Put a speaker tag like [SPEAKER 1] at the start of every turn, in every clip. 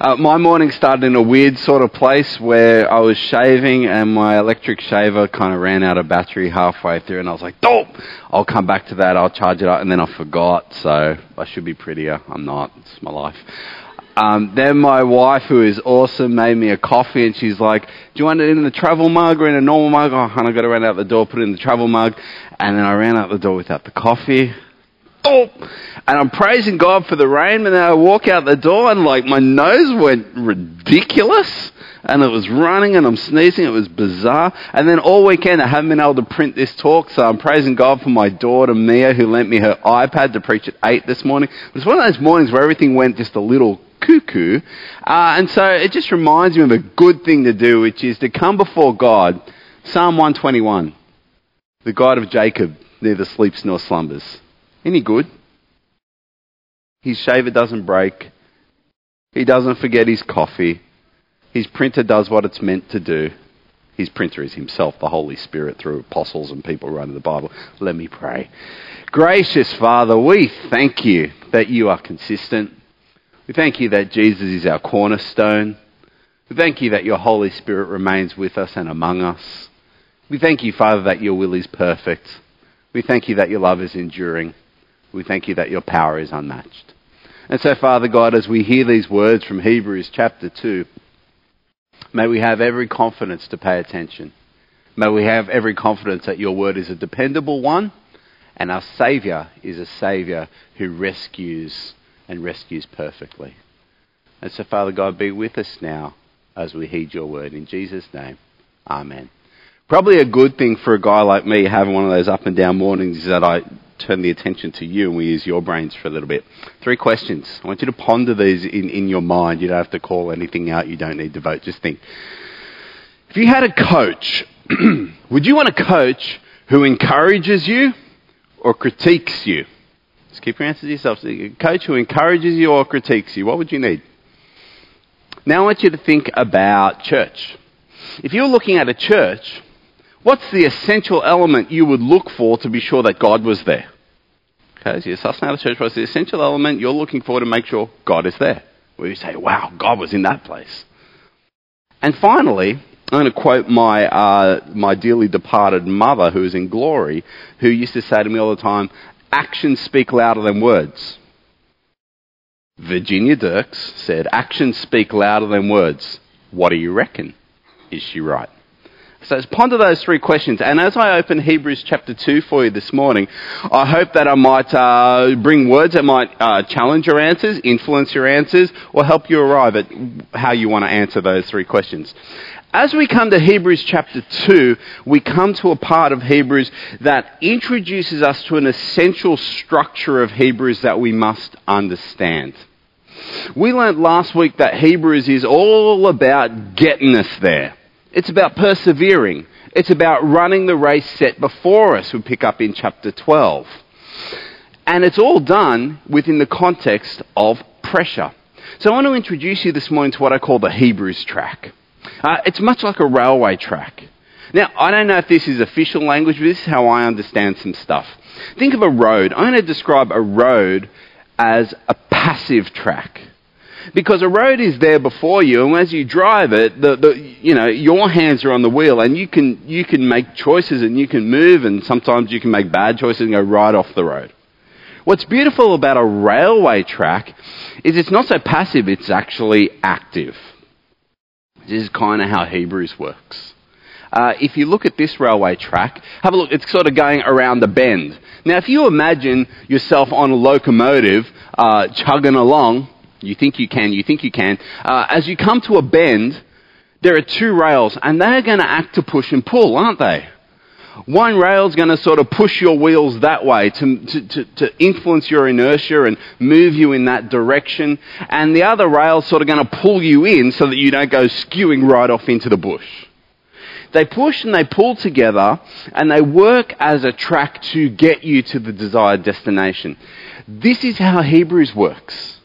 [SPEAKER 1] Uh, my morning started in a weird sort of place where I was shaving and my electric shaver kind of ran out of battery halfway through, and I was like, "Dope! I'll come back to that. I'll charge it up." And then I forgot, so I should be prettier. I'm not. It's my life. Um, then my wife, who is awesome, made me a coffee, and she's like, "Do you want it in the travel mug or in a normal mug?" Oh, and I got to run out the door, put it in the travel mug, and then I ran out the door without the coffee oh, and I'm praising God for the rain, and then I walk out the door and like my nose went ridiculous, and it was running, and I'm sneezing. It was bizarre. And then all weekend I haven't been able to print this talk, so I'm praising God for my daughter Mia, who lent me her iPad to preach at eight this morning. It was one of those mornings where everything went just a little cuckoo, uh, and so it just reminds me of a good thing to do, which is to come before God. Psalm 121, the God of Jacob neither sleeps nor slumbers. Any good? His shaver doesn't break. He doesn't forget his coffee. His printer does what it's meant to do. His printer is himself, the Holy Spirit, through apostles and people writing the Bible. Let me pray. Gracious Father, we thank you that you are consistent. We thank you that Jesus is our cornerstone. We thank you that your Holy Spirit remains with us and among us. We thank you, Father, that your will is perfect. We thank you that your love is enduring. We thank you that your power is unmatched. And so, Father God, as we hear these words from Hebrews chapter 2, may we have every confidence to pay attention. May we have every confidence that your word is a dependable one and our Saviour is a Saviour who rescues and rescues perfectly. And so, Father God, be with us now as we heed your word. In Jesus' name, Amen. Probably a good thing for a guy like me having one of those up and down mornings is that I turn the attention to you and we use your brains for a little bit. Three questions. I want you to ponder these in, in your mind. You don't have to call anything out. You don't need to vote. Just think. If you had a coach, would you want a coach who encourages you or critiques you? Just keep your answers to yourself. A coach who encourages you or critiques you, what would you need? Now I want you to think about church. If you're looking at a church, What's the essential element you would look for to be sure that God was there? Okay, so you're sussing out a church, what's the essential element you're looking for to make sure God is there? Where you say, wow, God was in that place. And finally, I'm going to quote my, uh, my dearly departed mother, who is in glory, who used to say to me all the time, actions speak louder than words. Virginia Dirks said, actions speak louder than words. What do you reckon? Is she right? So ponder those three questions. And as I open Hebrews chapter 2 for you this morning, I hope that I might uh, bring words that might uh, challenge your answers, influence your answers, or help you arrive at how you want to answer those three questions. As we come to Hebrews chapter 2, we come to a part of Hebrews that introduces us to an essential structure of Hebrews that we must understand. We learned last week that Hebrews is all about getting us there. It's about persevering. It's about running the race set before us, we pick up in chapter 12. And it's all done within the context of pressure. So I want to introduce you this morning to what I call the Hebrews track. Uh, it's much like a railway track. Now, I don't know if this is official language, but this is how I understand some stuff. Think of a road. I'm going to describe a road as a passive track because a road is there before you, and as you drive it, the, the, you know, your hands are on the wheel, and you can, you can make choices and you can move, and sometimes you can make bad choices and go right off the road. What's beautiful about a railway track is it's not so passive, it's actually active. This is kind of how Hebrews works. Uh, if you look at this railway track, have a look, it's sort of going around the bend. Now, if you imagine yourself on a locomotive uh, chugging along, you think you can, you think you can. Uh, as you come to a bend, there are two rails, and they're going to act to push and pull, aren't they? One rail's going to sort of push your wheels that way to, to, to, to, influence your inertia and move you in that direction. And the other rail's sort of going to pull you in so that you don't go skewing right off into the bush. They push and they pull together and they work as a track to get you to the desired destination. This is how Hebrews works.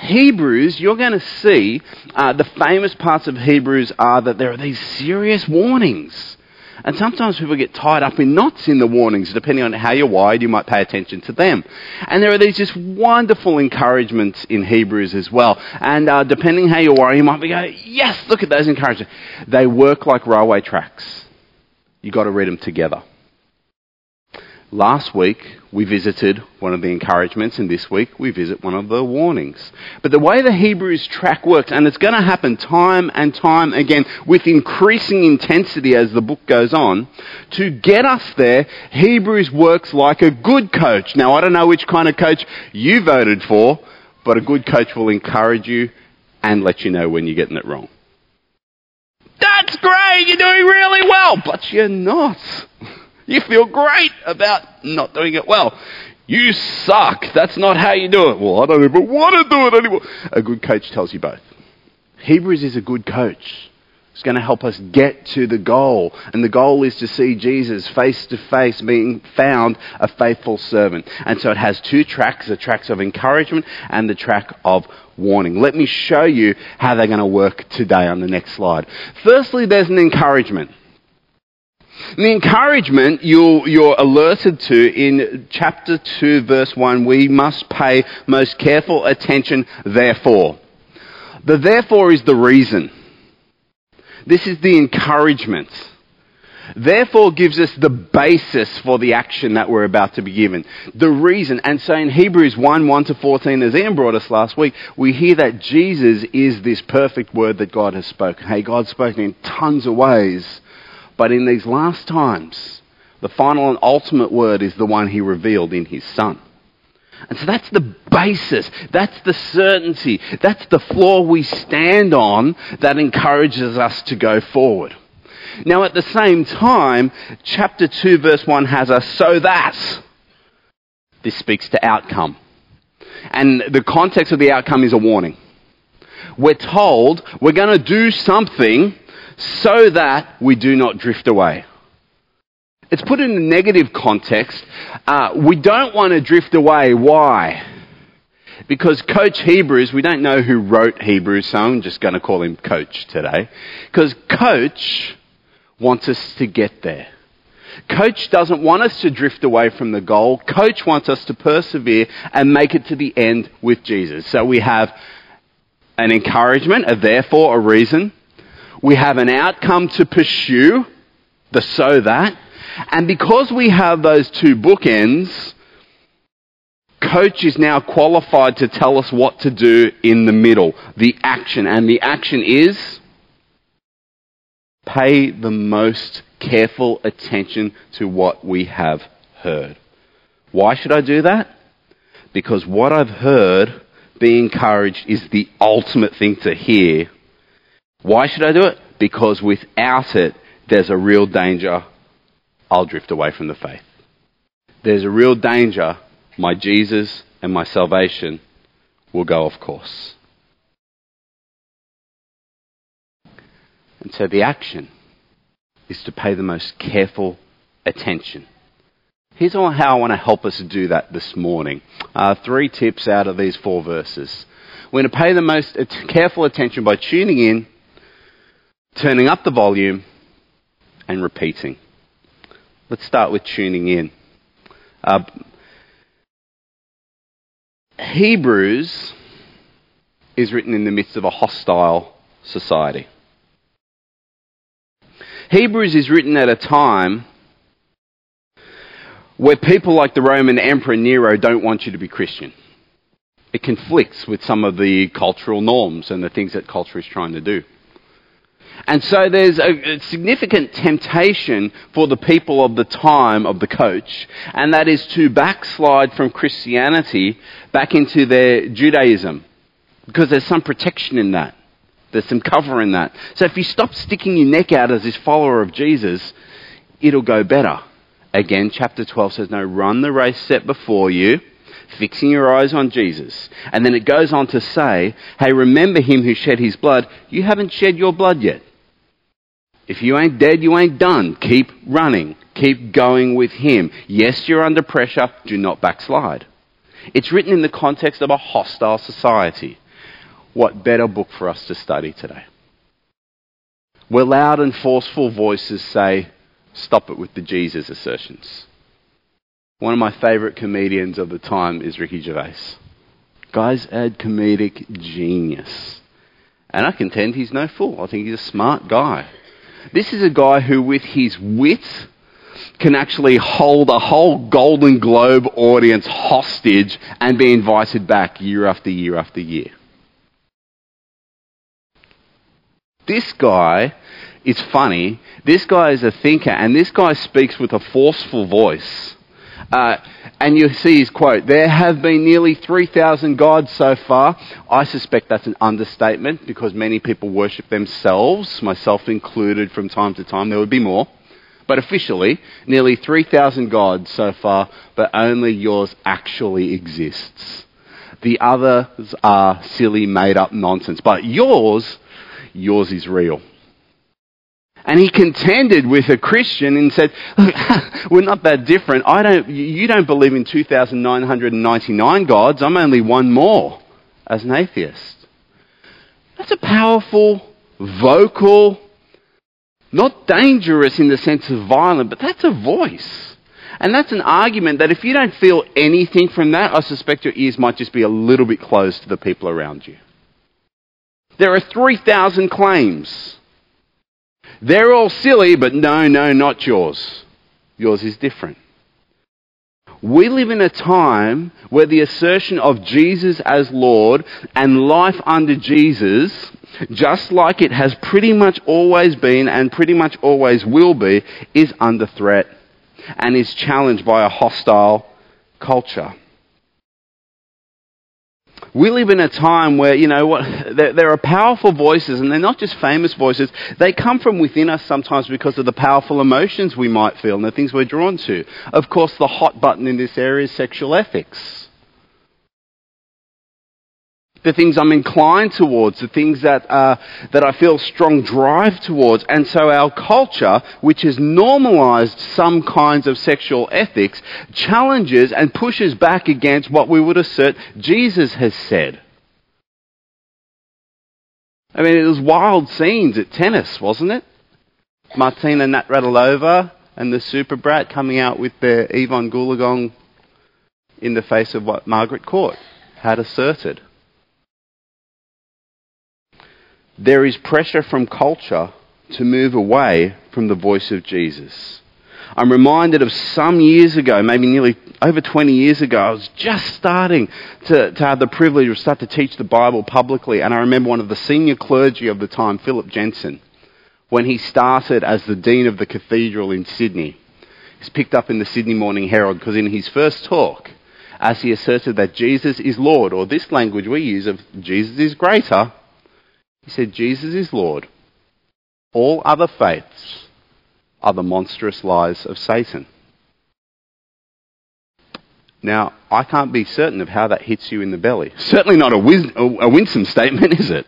[SPEAKER 1] Hebrews, you're going to see uh, the famous parts of Hebrews are that there are these serious warnings And sometimes people get tied up in knots in the warnings. Depending on how you're wired, you might pay attention to them. And there are these just wonderful encouragements in Hebrews as well. And uh, depending how you're wired, you might be going, yes, look at those encouragements. They work like railway tracks. You've got to read them together. Last week, we visited one of the encouragements, and this week we visit one of the warnings. But the way the Hebrews track works, and it's going to happen time and time again with increasing intensity as the book goes on, to get us there, Hebrews works like a good coach. Now, I don't know which kind of coach you voted for, but a good coach will encourage you and let you know when you're getting it wrong. That's great, you're doing really well, but you're not. You feel great about not doing it well. You suck. That's not how you do it. Well, I don't even want to do it anymore. A good coach tells you both. Hebrews is a good coach. It's going to help us get to the goal. And the goal is to see Jesus face to face being found a faithful servant. And so it has two tracks, the tracks of encouragement and the track of warning. Let me show you how they're going to work today on the next slide. Firstly, there's an encouragement. And the encouragement you're, you're alerted to in chapter 2, verse 1 we must pay most careful attention, therefore. The therefore is the reason. This is the encouragement. Therefore gives us the basis for the action that we're about to be given. The reason. And so in Hebrews 1 1 to 14, as Ian brought us last week, we hear that Jesus is this perfect word that God has spoken. Hey, God's spoken in tons of ways. But in these last times, the final and ultimate word is the one he revealed in his Son. And so that's the basis, that's the certainty, that's the floor we stand on that encourages us to go forward. Now, at the same time, chapter 2, verse 1 has a so that. This speaks to outcome. And the context of the outcome is a warning. We're told we're going to do something so that we do not drift away. It's put in a negative context. Uh, we don't want to drift away. Why? Because Coach Hebrews, we don't know who wrote Hebrews, so I'm just going to call him Coach today. Because Coach wants us to get there. Coach doesn't want us to drift away from the goal. Coach wants us to persevere and make it to the end with Jesus. So we have an encouragement, a therefore, a reason. We have an outcome to pursue, the so that. And because we have those two bookends, coach is now qualified to tell us what to do in the middle, the action. And the action is pay the most careful attention to what we have heard. Why should I do that? Because what I've heard, be encouraged, is the ultimate thing to hear why should I do it? Because without it, there's a real danger I'll drift away from the faith. There's a real danger my Jesus and my salvation will go off course. And so the action is to pay the most careful attention. Here's how I want to help us do that this morning. Uh, three tips out of these four verses. We're going to pay the most careful attention by tuning in turning up the volume, and repeating. Let's start with tuning in. Uh, Hebrews is written in the midst of a hostile society. Hebrews is written at a time where people like the Roman Emperor Nero don't want you to be Christian. It conflicts with some of the cultural norms and the things that culture is trying to do. And so there's a, significant temptation for the people of the time of the coach, and that is to backslide from Christianity back into their Judaism. Because there's some protection in that. There's some cover in that. So if you stop sticking your neck out as this follower of Jesus, it'll go better. Again, chapter 12 says, No, run the race set before you fixing your eyes on Jesus. And then it goes on to say, hey, remember him who shed his blood. You haven't shed your blood yet. If you ain't dead, you ain't done. Keep running. Keep going with him. Yes, you're under pressure. Do not backslide. It's written in the context of a hostile society. What better book for us to study today? Where loud and forceful voices say, stop it with the Jesus assertions. One of my favourite comedians of the time is Ricky Gervais. Guy's a comedic genius. And I contend he's no fool. I think he's a smart guy. This is a guy who, with his wit, can actually hold a whole Golden Globe audience hostage and be invited back year after year after year. This guy is funny. This guy is a thinker, and this guy speaks with a forceful voice. Uh, and you see his quote There have been nearly 3,000 gods so far. I suspect that's an understatement because many people worship themselves, myself included, from time to time. There would be more. But officially, nearly 3,000 gods so far, but only yours actually exists. The others are silly, made up nonsense. But yours, yours is real. And he contended with a Christian and said, Look, We're not that different. I don't, you don't believe in 2,999 gods. I'm only one more as an atheist. That's a powerful, vocal, not dangerous in the sense of violent, but that's a voice. And that's an argument that if you don't feel anything from that, I suspect your ears might just be a little bit closed to the people around you. There are 3,000 claims. They're all silly, but no, no, not yours. Yours is different. We live in a time where the assertion of Jesus as Lord and life under Jesus, just like it has pretty much always been and pretty much always will be, is under threat and is challenged by a hostile culture we live in a time where, you know, what, there, there, are powerful voices, and they're not just famous voices. They come from within us sometimes because of the powerful emotions we might feel and the things we're drawn to. Of course, the hot button in this area is sexual ethics the things I'm inclined towards, the things that, uh, that I feel strong drive towards. And so our culture, which has normalized some kinds of sexual ethics, challenges and pushes back against what we would assert Jesus has said. I mean, it was wild scenes at tennis, wasn't it? Martina Navratilova and the super brat coming out with their Evonne Goolagong in the face of what Margaret Court had asserted. There is pressure from culture to move away from the voice of Jesus. I'm reminded of some years ago, maybe nearly over 20 years ago, I was just starting to, to have the privilege of start to teach the Bible publicly. And I remember one of the senior clergy of the time, Phillip Jensen, when he started as the Dean of the Cathedral in Sydney. He's picked up in the Sydney Morning Herald because in his first talk, as he asserted that Jesus is Lord, or this language we use of Jesus is greater, he said, Jesus is Lord. All other faiths are the monstrous lies of Satan. Now, I can't be certain of how that hits you in the belly. Certainly not a, a winsome statement, is it?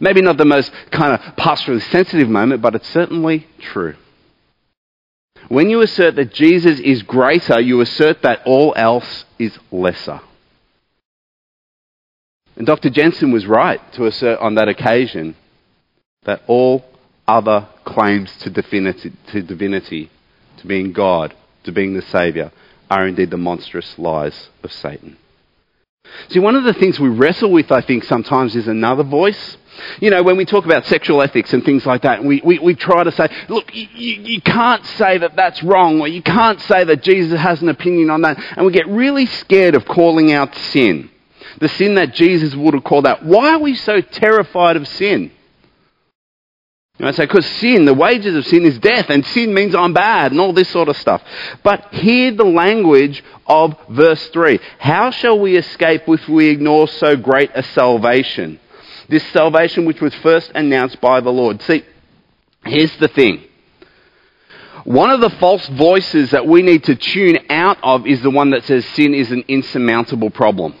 [SPEAKER 1] Maybe not the most kind of pastorally sensitive moment, but it's certainly true. When you assert that Jesus is greater, you assert that all else is lesser. And Dr. Jensen was right to assert on that occasion that all other claims to divinity, to divinity, to being God, to being the Saviour, are indeed the monstrous lies of Satan. See, one of the things we wrestle with, I think, sometimes is another voice. You know, when we talk about sexual ethics and things like that, we, we, we try to say, look, you, you can't say that that's wrong, or you can't say that Jesus has an opinion on that. And we get really scared of calling out sin the sin that Jesus would have called out. Why are we so terrified of sin? You might say, because sin, the wages of sin is death, and sin means I'm bad, and all this sort of stuff. But hear the language of verse 3. How shall we escape if we ignore so great a salvation? This salvation which was first announced by the Lord. See, here's the thing. One of the false voices that we need to tune out of is the one that says sin is an insurmountable problem.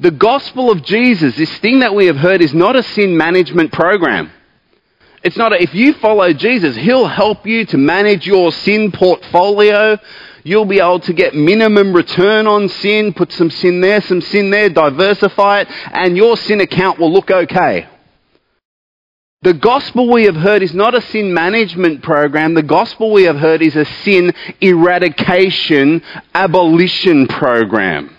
[SPEAKER 1] The gospel of Jesus, this thing that we have heard, is not a sin management program. It's not a, if you follow Jesus, He'll help you to manage your sin portfolio. You'll be able to get minimum return on sin, put some sin there, some sin there, diversify it, and your sin account will look okay. The gospel we have heard is not a sin management program. The gospel we have heard is a sin eradication, abolition program.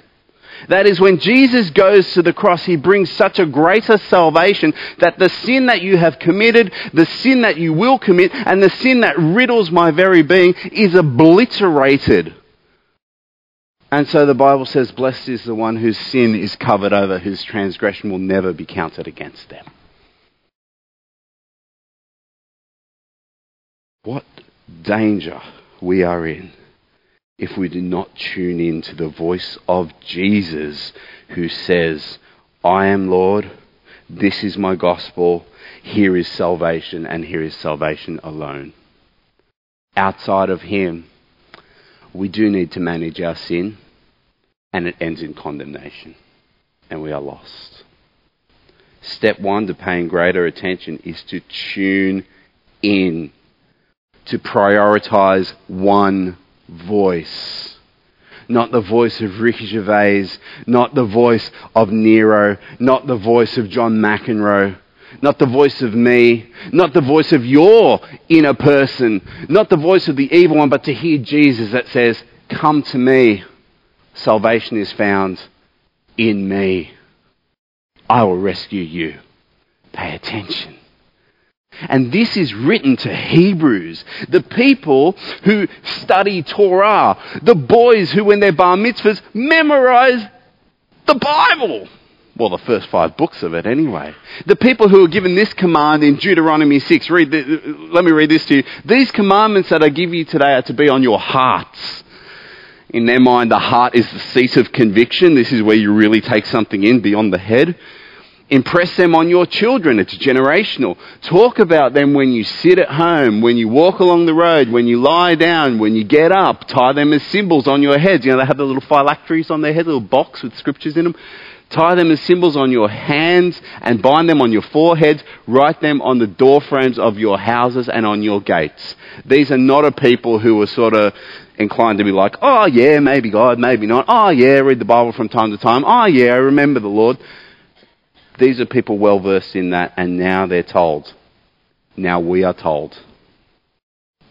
[SPEAKER 1] That is, when Jesus goes to the cross, he brings such a greater salvation that the sin that you have committed, the sin that you will commit, and the sin that riddles my very being is obliterated. And so the Bible says, Blessed is the one whose sin is covered over, whose transgression will never be counted against them. What danger we are in if we do not tune in to the voice of Jesus who says, I am Lord, this is my gospel, here is salvation, and here is salvation alone. Outside of Him, we do need to manage our sin, and it ends in condemnation, and we are lost. Step one to paying greater attention is to tune in to prioritize one voice. Not the voice of Ricky Gervais, not the voice of Nero, not the voice of John McEnroe, not the voice of me, not the voice of your inner person, not the voice of the evil one, but to hear Jesus that says, Come to me. Salvation is found in me. I will rescue you. Pay attention. And this is written to Hebrews, the people who study Torah, the boys who, when they're bar mitzvahs, memorize the Bible. Well, the first five books of it, anyway. The people who are given this command in Deuteronomy 6, read the, let me read this to you. These commandments that I give you today are to be on your hearts. In their mind, the heart is the seat of conviction. This is where you really take something in beyond the head. Impress them on your children. It's generational. Talk about them when you sit at home, when you walk along the road, when you lie down, when you get up. Tie them as symbols on your heads. You know, they have the little phylacteries on their head, little box with scriptures in them. Tie them as symbols on your hands and bind them on your foreheads. Write them on the door frames of your houses and on your gates. These are not a people who are sort of inclined to be like, oh yeah, maybe God, maybe not. Oh yeah, read the Bible from time to time. Oh yeah, I remember the Lord. These are people well versed in that, and now they're told. Now we are told.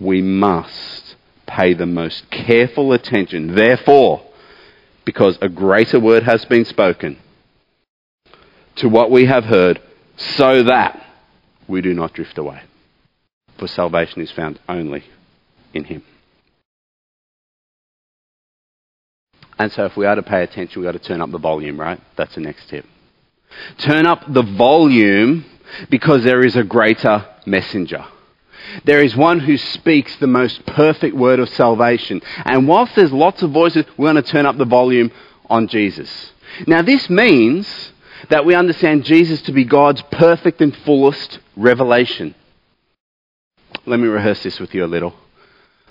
[SPEAKER 1] We must pay the most careful attention. Therefore, because a greater word has been spoken to what we have heard, so that we do not drift away. For salvation is found only in Him. And so, if we are to pay attention, we've got to turn up the volume, right? That's the next tip. Turn up the volume because there is a greater messenger. There is one who speaks the most perfect word of salvation. And whilst there's lots of voices, we're going to turn up the volume on Jesus. Now, this means that we understand Jesus to be God's perfect and fullest revelation. Let me rehearse this with you a little.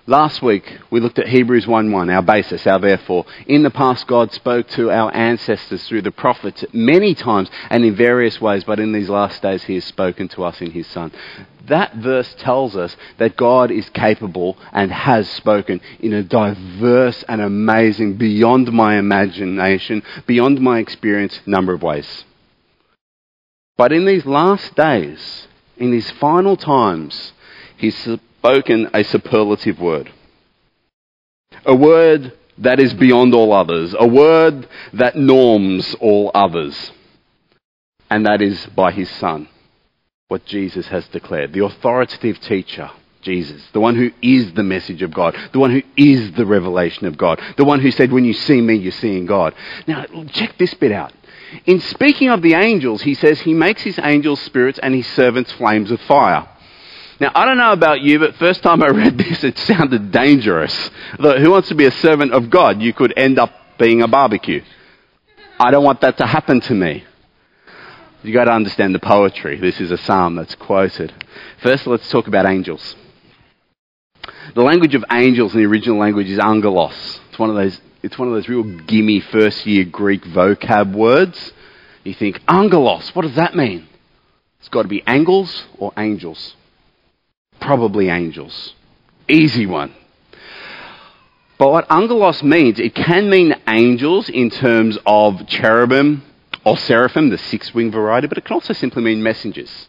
[SPEAKER 1] Last week, we looked at Hebrews 1.1, our basis, our therefore. In the past, God spoke to our ancestors through the prophets many times and in various ways, but in these last days, He has spoken to us in His Son. That verse tells us that God is capable and has spoken in a diverse and amazing, beyond my imagination, beyond my experience, number of ways. But in these last days, in these final times, He's spoken a superlative word. A word that is beyond all others. A word that norms all others. And that is by his Son, what Jesus has declared. The authoritative teacher, Jesus. The one who is the message of God. The one who is the revelation of God. The one who said, when you see me, you're seeing God. Now, check this bit out. In speaking of the angels, he says he makes his angels spirits and his servants flames of fire. Now, I don't know about you, but first time I read this, it sounded dangerous. Who wants to be a servant of God? You could end up being a barbecue. I don't want that to happen to me. You've got to understand the poetry. This is a psalm that's quoted. First, let's talk about angels. The language of angels in the original language is angelos. It's one of those, it's one of those real gimme first year Greek vocab words. You think, angelos, what does that mean? It's got to be angles or angels. Probably angels. Easy one. But what angelos means, it can mean angels in terms of cherubim or seraphim, the six wing variety, but it can also simply mean messengers.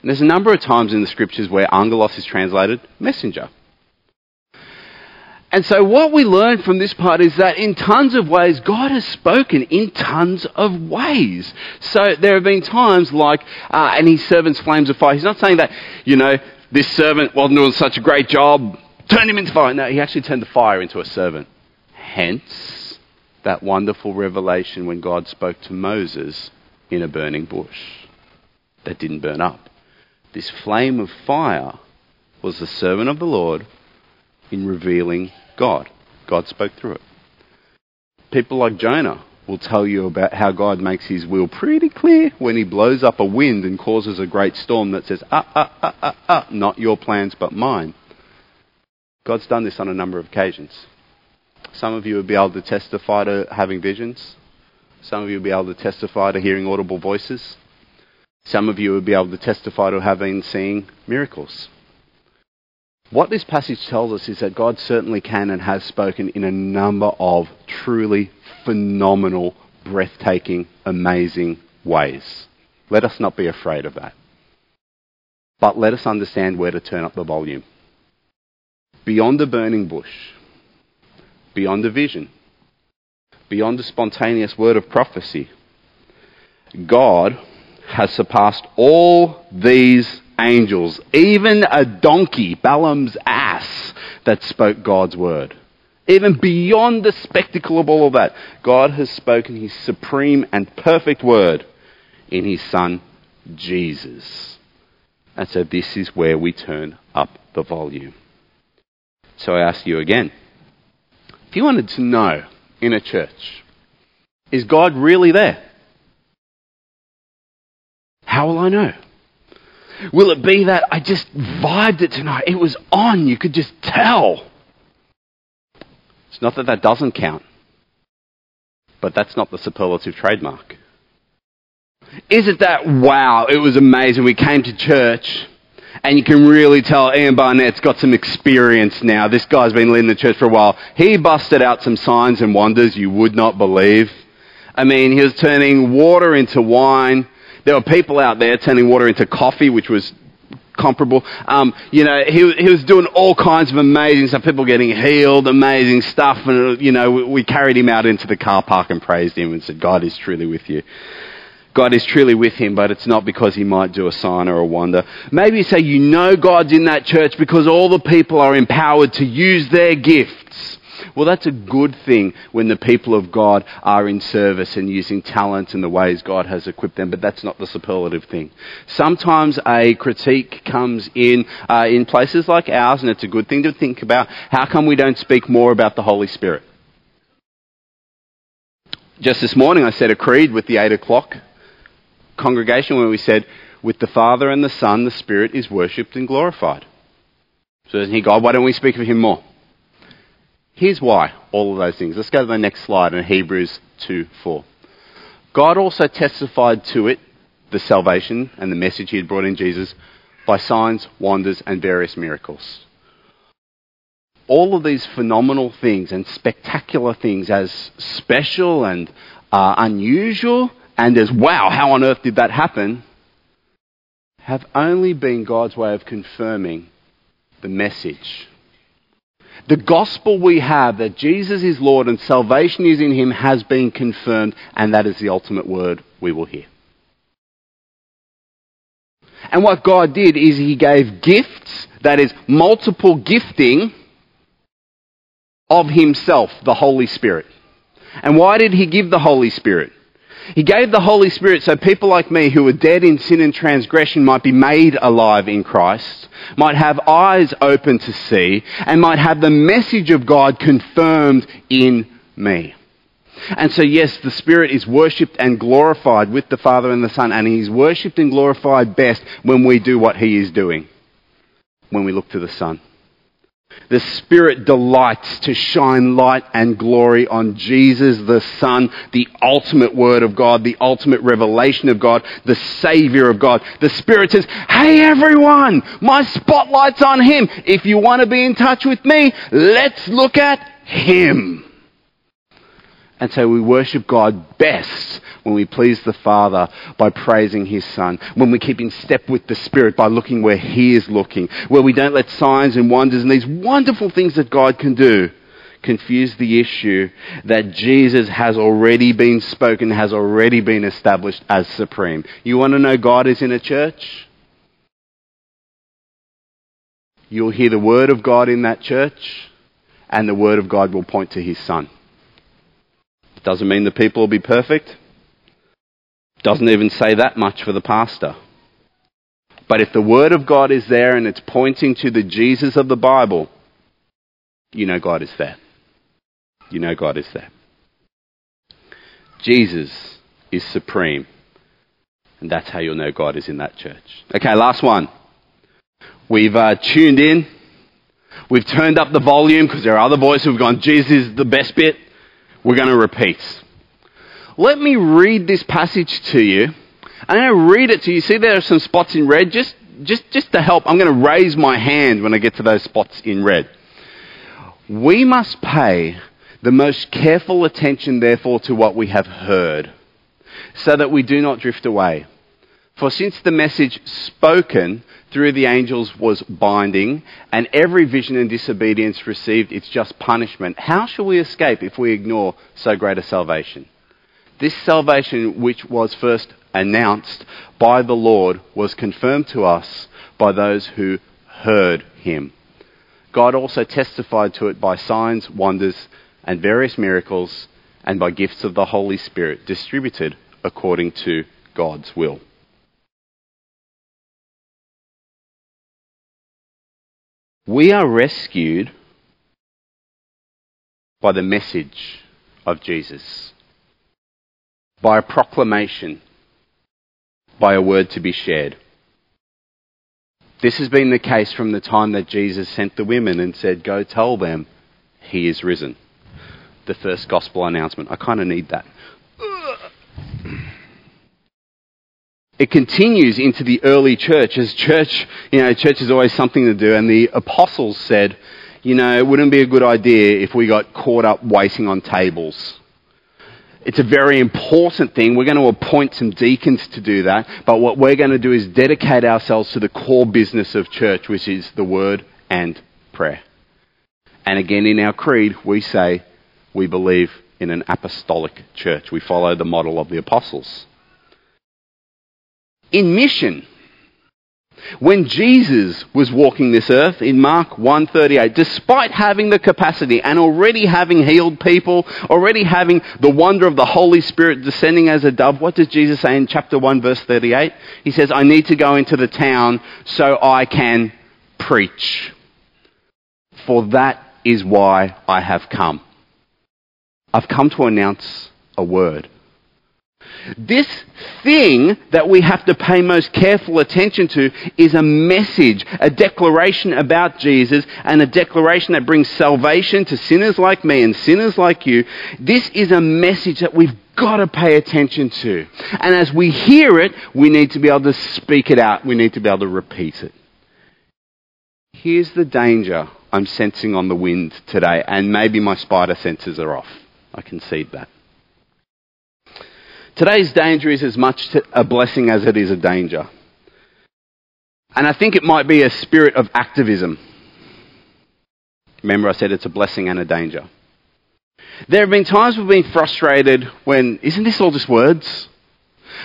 [SPEAKER 1] And there's a number of times in the scriptures where angelos is translated messenger. And so what we learn from this part is that in tons of ways, God has spoken in tons of ways. So there have been times like, uh, and his servant's flames of fire. He's not saying that, you know, this servant wasn't doing such a great job, turn him into fire. No, he actually turned the fire into a servant. Hence, that wonderful revelation when God spoke to Moses in a burning bush that didn't burn up. This flame of fire was the servant of the Lord in revealing God. God spoke through it. People like Jonah will tell you about how God makes his will pretty clear when he blows up a wind and causes a great storm that says, ah, ah, ah, ah, ah, not your plans but mine. God's done this on a number of occasions. Some of you will be able to testify to having visions. Some of you will be able to testify to hearing audible voices. Some of you will be able to testify to having seen miracles. What this passage tells us is that God certainly can and has spoken in a number of truly phenomenal, breathtaking, amazing ways. Let us not be afraid of that. But let us understand where to turn up the volume. Beyond a burning bush, beyond a vision, beyond a spontaneous word of prophecy, God has surpassed all these angels, even a donkey, Balaam's ass, that spoke God's word. Even beyond the spectacle of all of that, God has spoken his supreme and perfect word in his Son, Jesus. And so this is where we turn up the volume. So I ask you again if you wanted to know in a church, is God really there? How will I know? Will it be that I just vibed it tonight? It was on. You could just tell. It's not that that doesn't count, but that's not the superlative trademark. Is it that, wow, it was amazing. We came to church and you can really tell Ian Barnett's got some experience now. This guy's been leading the church for a while. He busted out some signs and wonders you would not believe. I mean, he was turning water into wine. There were people out there turning water into coffee, which was comparable. Um, you know, he, he was doing all kinds of amazing stuff. People getting healed, amazing stuff. And, you know, we, we carried him out into the car park and praised him and said, God is truly with you. God is truly with him, but it's not because he might do a sign or a wonder. Maybe you say you know God's in that church because all the people are empowered to use their gifts. Well, that's a good thing when the people of God are in service and using talents and the ways God has equipped them, but that's not the superlative thing. Sometimes a critique comes in uh, in places like ours, and it's a good thing to think about. How come we don't speak more about the Holy Spirit? Just this morning, I said a creed with the 8 o'clock congregation where we said, with the Father and the Son, the Spirit is worshipped and glorified. So isn't he God? Why don't we speak of him more? Here's why, all of those things. Let's go to the next slide in Hebrews 2 4. God also testified to it, the salvation and the message he had brought in Jesus, by signs, wonders, and various miracles. All of these phenomenal things and spectacular things, as special and uh, unusual and as wow, how on earth did that happen, have only been God's way of confirming the message the gospel we have that Jesus is Lord and salvation is in him has been confirmed, and that is the ultimate word we will hear. And what God did is he gave gifts, that is, multiple gifting of himself, the Holy Spirit. And why did he give the Holy Spirit? He gave the Holy Spirit so people like me who were dead in sin and transgression might be made alive in Christ, might have eyes open to see, and might have the message of God confirmed in me. And so, yes, the Spirit is worshipped and glorified with the Father and the Son, and He's worshipped and glorified best when we do what He is doing, when we look to the Son. The Spirit delights to shine light and glory on Jesus the Son, the ultimate Word of God, the ultimate revelation of God, the Savior of God. The Spirit says, Hey everyone, my spotlight's on Him. If you want to be in touch with me, let's look at Him. And so we worship God best when we please the Father by praising His Son, when we keep in step with the Spirit by looking where He is looking, where we don't let signs and wonders and these wonderful things that God can do confuse the issue that Jesus has already been spoken, has already been established as supreme. You want to know God is in a church? You'll hear the Word of God in that church, and the Word of God will point to His Son. Doesn't mean the people will be perfect. Doesn't even say that much for the pastor. But if the Word of God is there and it's pointing to the Jesus of the Bible, you know God is there. You know God is there. Jesus is supreme. And that's how you'll know God is in that church. Okay, last one. We've uh, tuned in. We've turned up the volume because there are other voices who've gone, Jesus is the best bit. We're going to repeat. Let me read this passage to you. I'm going to read it to you. See, there are some spots in red. Just, just, just to help, I'm going to raise my hand when I get to those spots in red. We must pay the most careful attention, therefore, to what we have heard, so that we do not drift away. For since the message spoken through the angels was binding, and every vision and disobedience received its just punishment, how shall we escape if we ignore so great a salvation? This salvation, which was first announced by the Lord, was confirmed to us by those who heard him. God also testified to it by signs, wonders, and various miracles, and by gifts of the Holy Spirit distributed according to God's will. We are rescued by the message of Jesus, by a proclamation, by a word to be shared. This has been the case from the time that Jesus sent the women and said, Go tell them he is risen. The first gospel announcement. I kind of need that. It continues into the early church. As church, you know, church is always something to do, and the apostles said, you know, it wouldn't be a good idea if we got caught up waiting on tables. It's a very important thing. We're going to appoint some deacons to do that, but what we're going to do is dedicate ourselves to the core business of church, which is the word and prayer. And again, in our creed, we say we believe in an apostolic church. We follow the model of the apostles in mission. When Jesus was walking this earth in Mark 138, despite having the capacity and already having healed people, already having the wonder of the Holy Spirit descending as a dove, what does Jesus say in chapter 1 verse 38? He says, I need to go into the town so I can preach. For that is why I have come. I've come to announce a word. This thing that we have to pay most careful attention to is a message, a declaration about Jesus, and a declaration that brings salvation to sinners like me and sinners like you. This is a message that we've got to pay attention to. And as we hear it, we need to be able to speak it out. We need to be able to repeat it. Here's the danger I'm sensing on the wind today, and maybe my spider senses are off. I concede that. Today's danger is as much a blessing as it is a danger. And I think it might be a spirit of activism. Remember, I said it's a blessing and a danger. There have been times we've been frustrated when, isn't this all just words?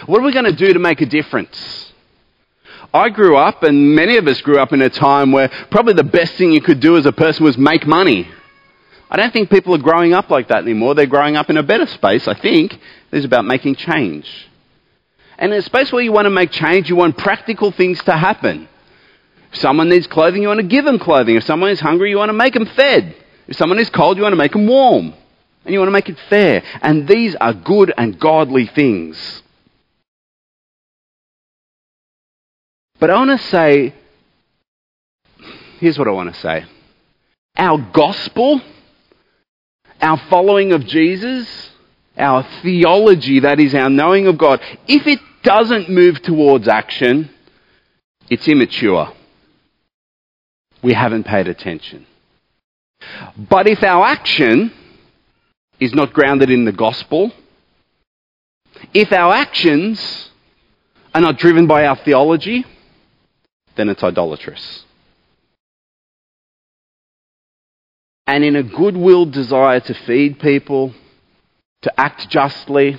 [SPEAKER 1] What are we going to do to make a difference? I grew up, and many of us grew up in a time where probably the best thing you could do as a person was make money. I don't think people are growing up like that anymore. They're growing up in a better space, I think. It's about making change. And in a space where you want to make change, you want practical things to happen. If someone needs clothing, you want to give them clothing. If someone is hungry, you want to make them fed. If someone is cold, you want to make them warm. And you want to make it fair. And these are good and godly things. But I want to say here's what I want to say. Our gospel our following of Jesus, our theology, that is our knowing of God, if it doesn't move towards action, it's immature. We haven't paid attention. But if our action is not grounded in the gospel, if our actions are not driven by our theology, then it's idolatrous. And in a goodwill desire to feed people, to act justly,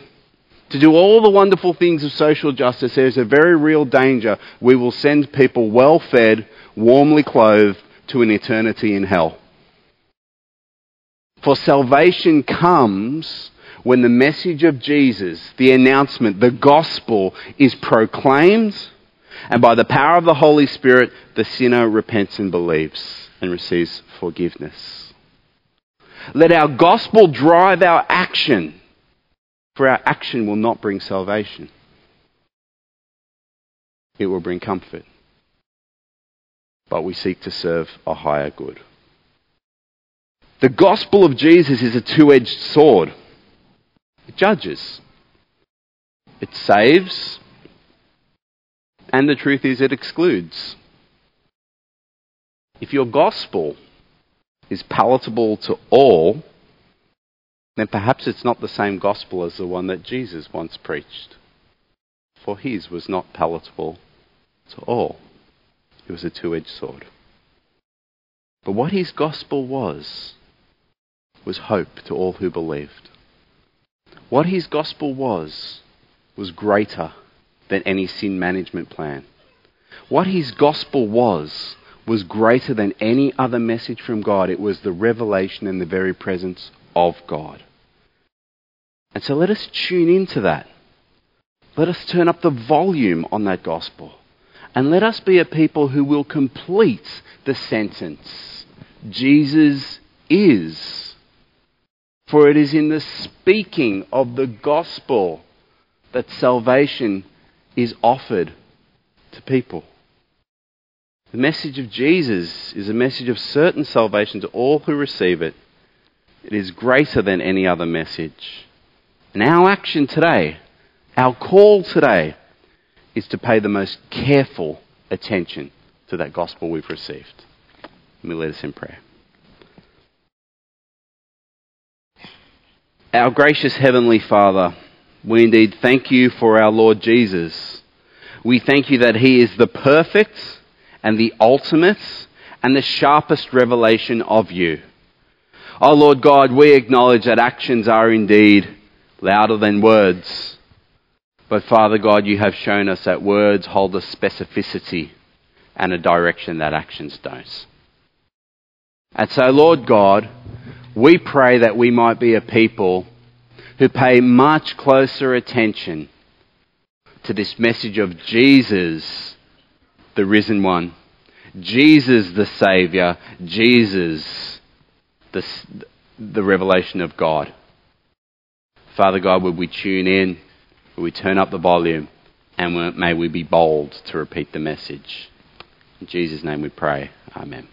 [SPEAKER 1] to do all the wonderful things of social justice, there's a very real danger we will send people well fed, warmly clothed to an eternity in hell. For salvation comes when the message of Jesus, the announcement, the gospel is proclaimed, and by the power of the Holy Spirit, the sinner repents and believes and receives forgiveness. Let our gospel drive our action, for our action will not bring salvation. It will bring comfort. But we seek to serve a higher good. The gospel of Jesus is a two edged sword. It judges, it saves, and the truth is, it excludes. If your gospel is palatable to all, then perhaps it's not the same gospel as the one that Jesus once preached. For his was not palatable to all, it was a two edged sword. But what his gospel was, was hope to all who believed. What his gospel was, was greater than any sin management plan. What his gospel was, was greater than any other message from God. It was the revelation and the very presence of God. And so let us tune into that. Let us turn up the volume on that gospel. And let us be a people who will complete the sentence Jesus is. For it is in the speaking of the gospel that salvation is offered to people. The message of Jesus is a message of certain salvation to all who receive it. It is greater than any other message. And our action today, our call today, is to pay the most careful attention to that gospel we've received. Let me lead us in prayer. Our gracious Heavenly Father, we indeed thank you for our Lord Jesus. We thank you that He is the perfect and the ultimate and the sharpest revelation of you. Oh Lord God, we acknowledge that actions are indeed louder than words. But Father God, you have shown us that words hold a specificity and a direction that actions don't. And so, Lord God, we pray that we might be a people who pay much closer attention to this message of Jesus, the risen one, Jesus, the Saviour, Jesus, the, the revelation of God. Father God, would we tune in, would we turn up the volume, and may we be bold to repeat the message. In Jesus' name we pray. Amen.